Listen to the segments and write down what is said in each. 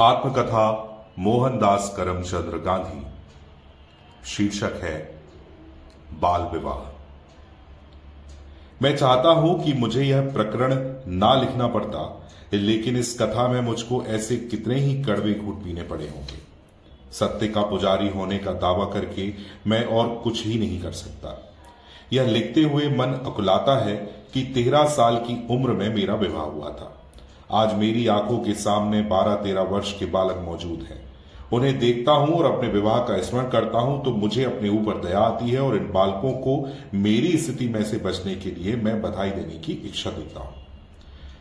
आत्मकथा मोहनदास करमचंद्र गांधी। शीर्षक है, बाल विवाह। मैं चाहता हूँ कि मुझे यह प्रकरण ना लिखना पड़ता, लेकिन इस कथा में मुझको ऐसे कितने ही कड़वे घूट पीने पड़े होंगे। सत्य का पुजारी होने का दावा करके मैं और कुछ ही नहीं कर सकता। यह लिखते हुए मन अकुलाता है कि तेरह साल की उम्र में मेरा विवाह हुआ था। आज मेरी आँखों के सामने बारह तेरह वर्ष के बालक मौजूद हैं। उन्हें देखता हूँ और अपने विवाह का स्मरण करता हूँ तो मुझे अपने ऊपर दया आती है और इन बालकों को मेरी स्थिति में से बचने के लिए मैं बधाई देने की इच्छा देता हूँ।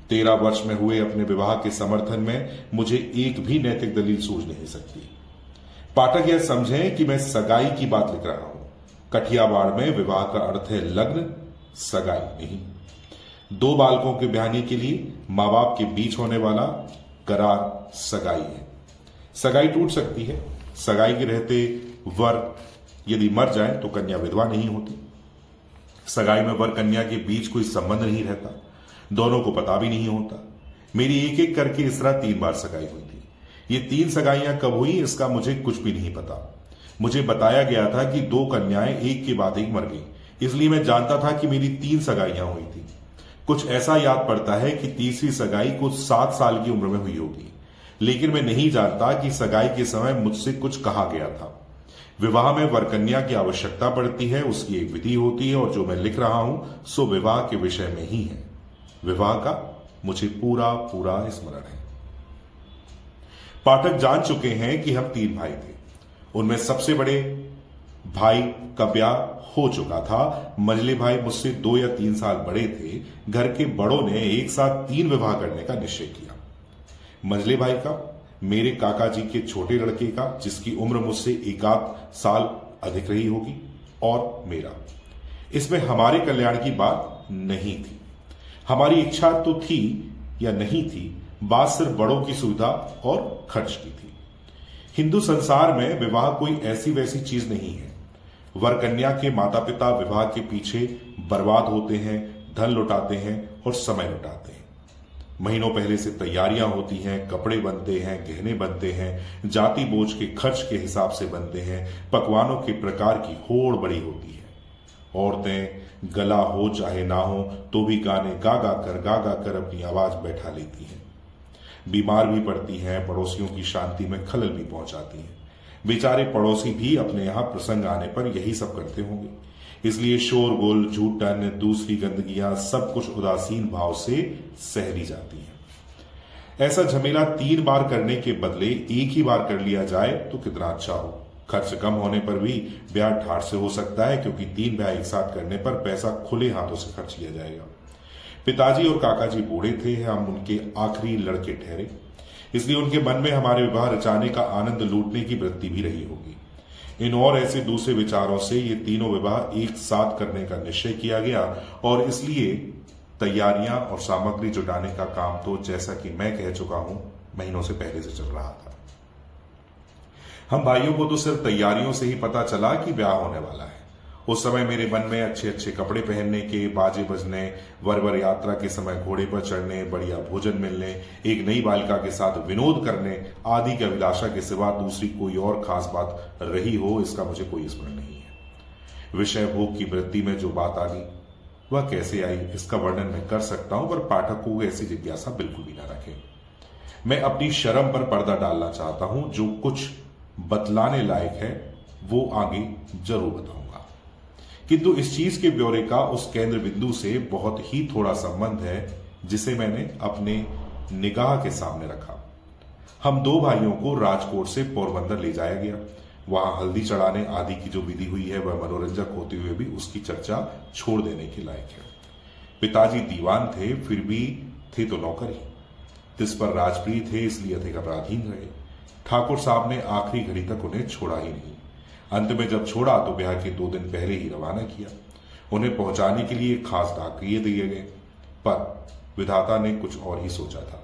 तेरह वर्ष में हुए अपने विवाह के समर्थन में मुझे एक भी नैतिक दलील सूझ नहीं सकती। पाठक यह समझें कि मैं सगाई की बात लिख रहा हूँ। कठियावाड़ में विवाह का अर्थ है लग्न, सगाई नहीं। दो बालकों के ब्याहने के लिए माँ बाप के बीच होने वाला करार सगाई है। सगाई टूट सकती है। सगाई के रहते वर यदि मर जाए तो कन्या विधवा नहीं होती। सगाई में वर कन्या के बीच कोई संबंध नहीं रहता। दोनों को पता भी नहीं होता। मेरी एक एक करके इस तरह तीन बार सगाई हुई थी। ये तीन सगाइयाँ कब हुई, इसका मुझे कुछ भी नहीं पता। मुझे बताया गया था कि दो कन्याएँ एक के बाद एक मर गई। इसलिए मैं जानता था कि मेरी तीन सगाइयाँ हुई थी। कुछ ऐसा याद पड़ता है कि तीसरी सगाई कुछ सात साल की उम्र में हुई होगी। लेकिन मैं नहीं जानता कि सगाई के समय मुझसे कुछ कहा गया था। विवाह में वरकन्या की आवश्यकता पड़ती है, उसकी एक विधि होती है और जो मैं लिख रहा हूँ, सो विवाह के विषय में ही है। विवाह का मुझे पूरा पूरा स्मरण है। पाठक जान चुके हैं कि हम तीन भाई थे। उनमें सबसे बड़े भाई का ब्याह हो चुका था। मजले भाई मुझसे दो या तीन साल बड़े थे। घर के बड़ों ने एक साथ तीन विवाह करने का निश्चय किया। मजले भाई का, मेरे काका जी के छोटे लड़के का, जिसकी उम्र मुझसे एक आध साल अधिक रही होगी, और मेरा। इसमें हमारे कल्याण की बात नहीं थी। हमारी इच्छा तो थी या नहीं थी, बात सिर्फ़ बड़ों की सुविधा और खर्च की थी। हिंदू संसार में विवाह कोई ऐसी वैसी चीज़ नहीं है। वर कन्या के माता पिता विवाह के पीछे बर्बाद होते हैं, धन लुटाते हैं और समय लुटाते हैं। महीनों पहले से तैयारियाँ होती हैं, कपड़े बनते हैं, गहने बनते हैं, जाति बोझ के खर्च के हिसाब से बनते हैं, पकवानों के प्रकार की होड़ बड़ी होती है। औरतें, गला हो चाहे ना हो तो भी गाने गा गा कर गा गा कर अपनी आवाज़ बैठा लेती हैं। बीमार भी पड़ती हैं, पड़ोसियों की शांति में खलल भी पहुंचाती हैं। बेचारे पड़ोसी भी अपने यहाँ प्रसंग आने पर यही सब करते होंगे। इसलिए शोरगुल झूठन दूसरी गंदगियाँ सब कुछ उदासीन भाव से सहरी जाती है। ऐसा झमेला तीन बार करने के बदले एक ही बार कर लिया जाए तो कितना अच्छा हो। खर्च कम होने पर भी ब्याह ठाठ से हो सकता है, क्योंकि तीन ब्याह एक साथ करने पर पैसा खुले हाथों से खर्च किया जाएगा। पिताजी और काका जी बूढ़े थे, हम उनके आखिरी लड़के ठहरे। इसलिए उनके मन में हमारे विवाह रचाने का आनंद लूटने की वृत्ति भी रही होगी। इन और ऐसे दूसरे विचारों से ये तीनों विवाह एक साथ करने का निश्चय किया गया और इसलिए तैयारियाँ और सामग्री जुटाने का काम तो जैसा कि मैं कह चुका हूँ, महीनों से पहले से चल रहा था। हम भाइयों को तो सिर्फ़ तैयारियों से ही पता चला कि ब्याह होने वाला है। उस समय मेरे मन में अच्छे अच्छे कपड़े पहनने के, बाजे बजने वर वर यात्रा के समय घोड़े पर चढ़ने, बढ़िया भोजन मिलने, एक नई बालिका के साथ विनोद करने, आदि की अभिलाषा के सिवा दूसरी कोई और खास बात रही हो, इसका मुझे कोई स्मरण नहीं है। विषय भोग की वृत्ति में जो बात आ गई वह कैसे आई, इसका वर्णन मैं कर सकता हूँ, पर पाठक को ऐसी जिज्ञासा बिल्कुल भी ना रखे। मैं अपनी शर्म पर पर्दा डालना चाहता हूँ, जो कुछ बतलाने लायक है, वो आगे ज़रूर बताऊँगा किंतु इस चीज़ के ब्यौरे का उस केंद्र बिंदु से बहुत ही थोड़ा संबंध है, जिसे मैंने अपने निगाह के सामने रखा। हम दो भाइयों को राजकोट से पोरबंदर ले जाया गया। वहाँ हल्दी चढ़ाने आदि की जो विधि हुई है, वह मनोरंजक होते हुए भी उसकी चर्चा छोड़ देने के लायक है। पिताजी दीवान थे, फिर भी थे तो नौकर ही। तिस पर राजप्रिय थे, इसलिए अधिक अपराधीन रहे। ठाकुर साहब ने आखिरी घड़ी तक उन्हें छोड़ा ही नहीं। अंत में जब छोड़ा तो ब्याह के दो दिन पहले ही रवाना किया। उन्हें पहुँचाने के लिए खास डाकिए दिए गए। पर विधाता ने कुछ और ही सोचा था।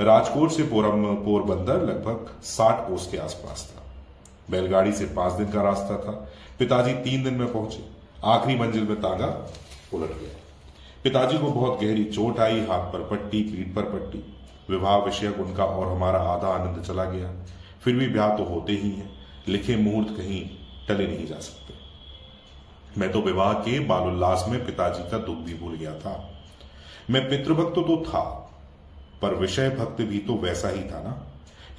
राजकोट से पोरम, पोरबंदर लगभग साठ कोस के आसपास था। बैलगाड़ी से पाँच दिन का रास्ता था। पिताजी तीन दिन में पहुँचे। आखिरी मंजिल में तांगा उलट गया। पिताजी को बहुत गहरी चोट आई, हाथ पर पट्टी, पीठ पर पट्टी। विवाह विषयक उनका और हमारा आधा आनंद चला गया। फिर भी ब्याह तो होते ही हैं। लिखे मुहूर्त कहीं टले नहीं जा सकते। मैं तो विवाह के बालोल्लास में पिताजी का दुख भी भूल गया था। मैं पितृभक्त तो था, पर विषय भक्त भी तो वैसा ही था ना।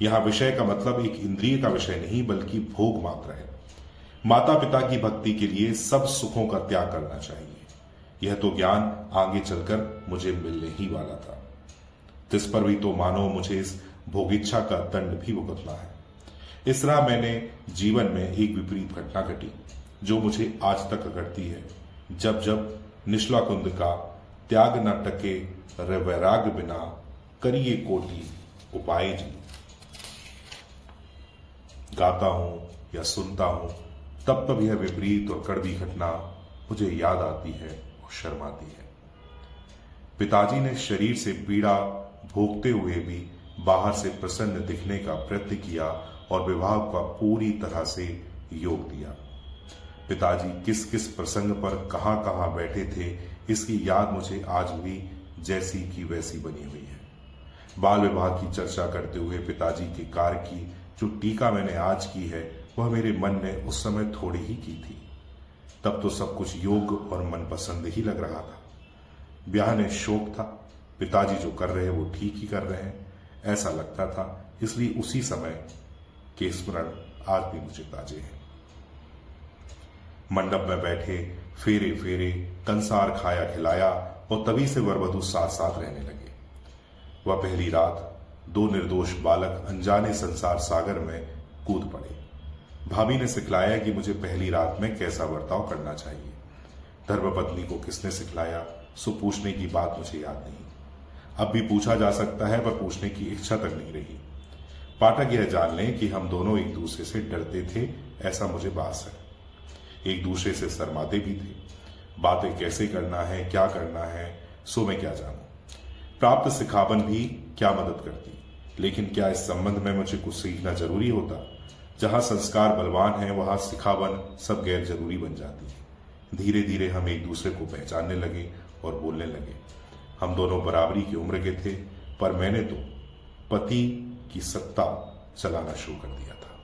यहाँ विषय का मतलब एक इंद्रिय का विषय नहीं, बल्कि भोग मात्र है। माता पिता की भक्ति के लिए सब सुखों का त्याग करना चाहिए। यह तो ज्ञान आगे चलकर मुझे मिलने ही वाला था। जिस पर भी तो मानो मुझे इस भोगिच्छा का दंड भी भुगतना है। इस तरह मैंने जीवन में एक विपरीत घटना घटी, जो मुझे आज तक घटती है। जब जब निश्ला कुंद का त्याग न टके वैराग बिना करिए कोटि उपाय जी। गाता हूँ या सुनता हूँ, तब तब यह विपरीत और कड़वी घटना मुझे याद आती है और शर्माती है। पिताजी ने शरीर से पीड़ा भोगते हुए भी बाहर से प्रसन्न दिखने का प्रयत्न किया और विवाह का पूरी तरह से योग दिया। पिताजी किस किस प्रसंग पर कहाँ कहाँ बैठे थे, इसकी याद मुझे आज भी जैसी की वैसी बनी हुई है। बाल विवाह की चर्चा करते हुए पिताजी के कार्य की जो टीका मैंने आज की है, वह मेरे मन ने उस समय थोड़ी ही की थी। तब तो सब कुछ योग और मनपसंद ही लग रहा था। ब्याह ने शोक था। पिताजी जो कर रहे हैं, वो ठीक ही कर रहे हैं। ऐसा लगता था, इसलिए उसी समय के स्मरण आज भी मुझे ताजे हैं। मंडप में बैठे, फेरे फेरे, कंसार खाया खिलाया, और तभी से वरवधु साथ साथ रहने लगे। वह पहली रात, दो निर्दोष बालक अनजाने संसार सागर में कूद पड़े। भाभी ने सिखलाया कि मुझे पहली रात में कैसा बर्ताव करना चाहिए। धर्मपत्नी को किसने सिखलाया, सो पूछने की बात मुझे याद नहीं। अब भी पूछा जा सकता है, पर पूछने की इच्छा तक नहीं रही। पाठक यह जान लें कि हम दोनों एक दूसरे से डरते थे, ऐसा मुझे बास है। एक दूसरे से शर्माते भी थे। बातें कैसे करना है, क्या करना है, सो मैं क्या जानू? प्राप्त सिखावन भी क्या मदद करती? लेकिन क्या इस संबंध में मुझे कुछ सीखना ज़रूरी होता? जहाँ संस्कार बलवान है, वहाँ सिखावन सब गैर ज़रूरी बन जाती। है धीरे धीरे हम एक दूसरे को पहचानने लगे और बोलने लगे, हम दोनों बराबरी की उम्र के थे, पर मैंने तो पति की सत्ता चलाना शुरू कर दिया था।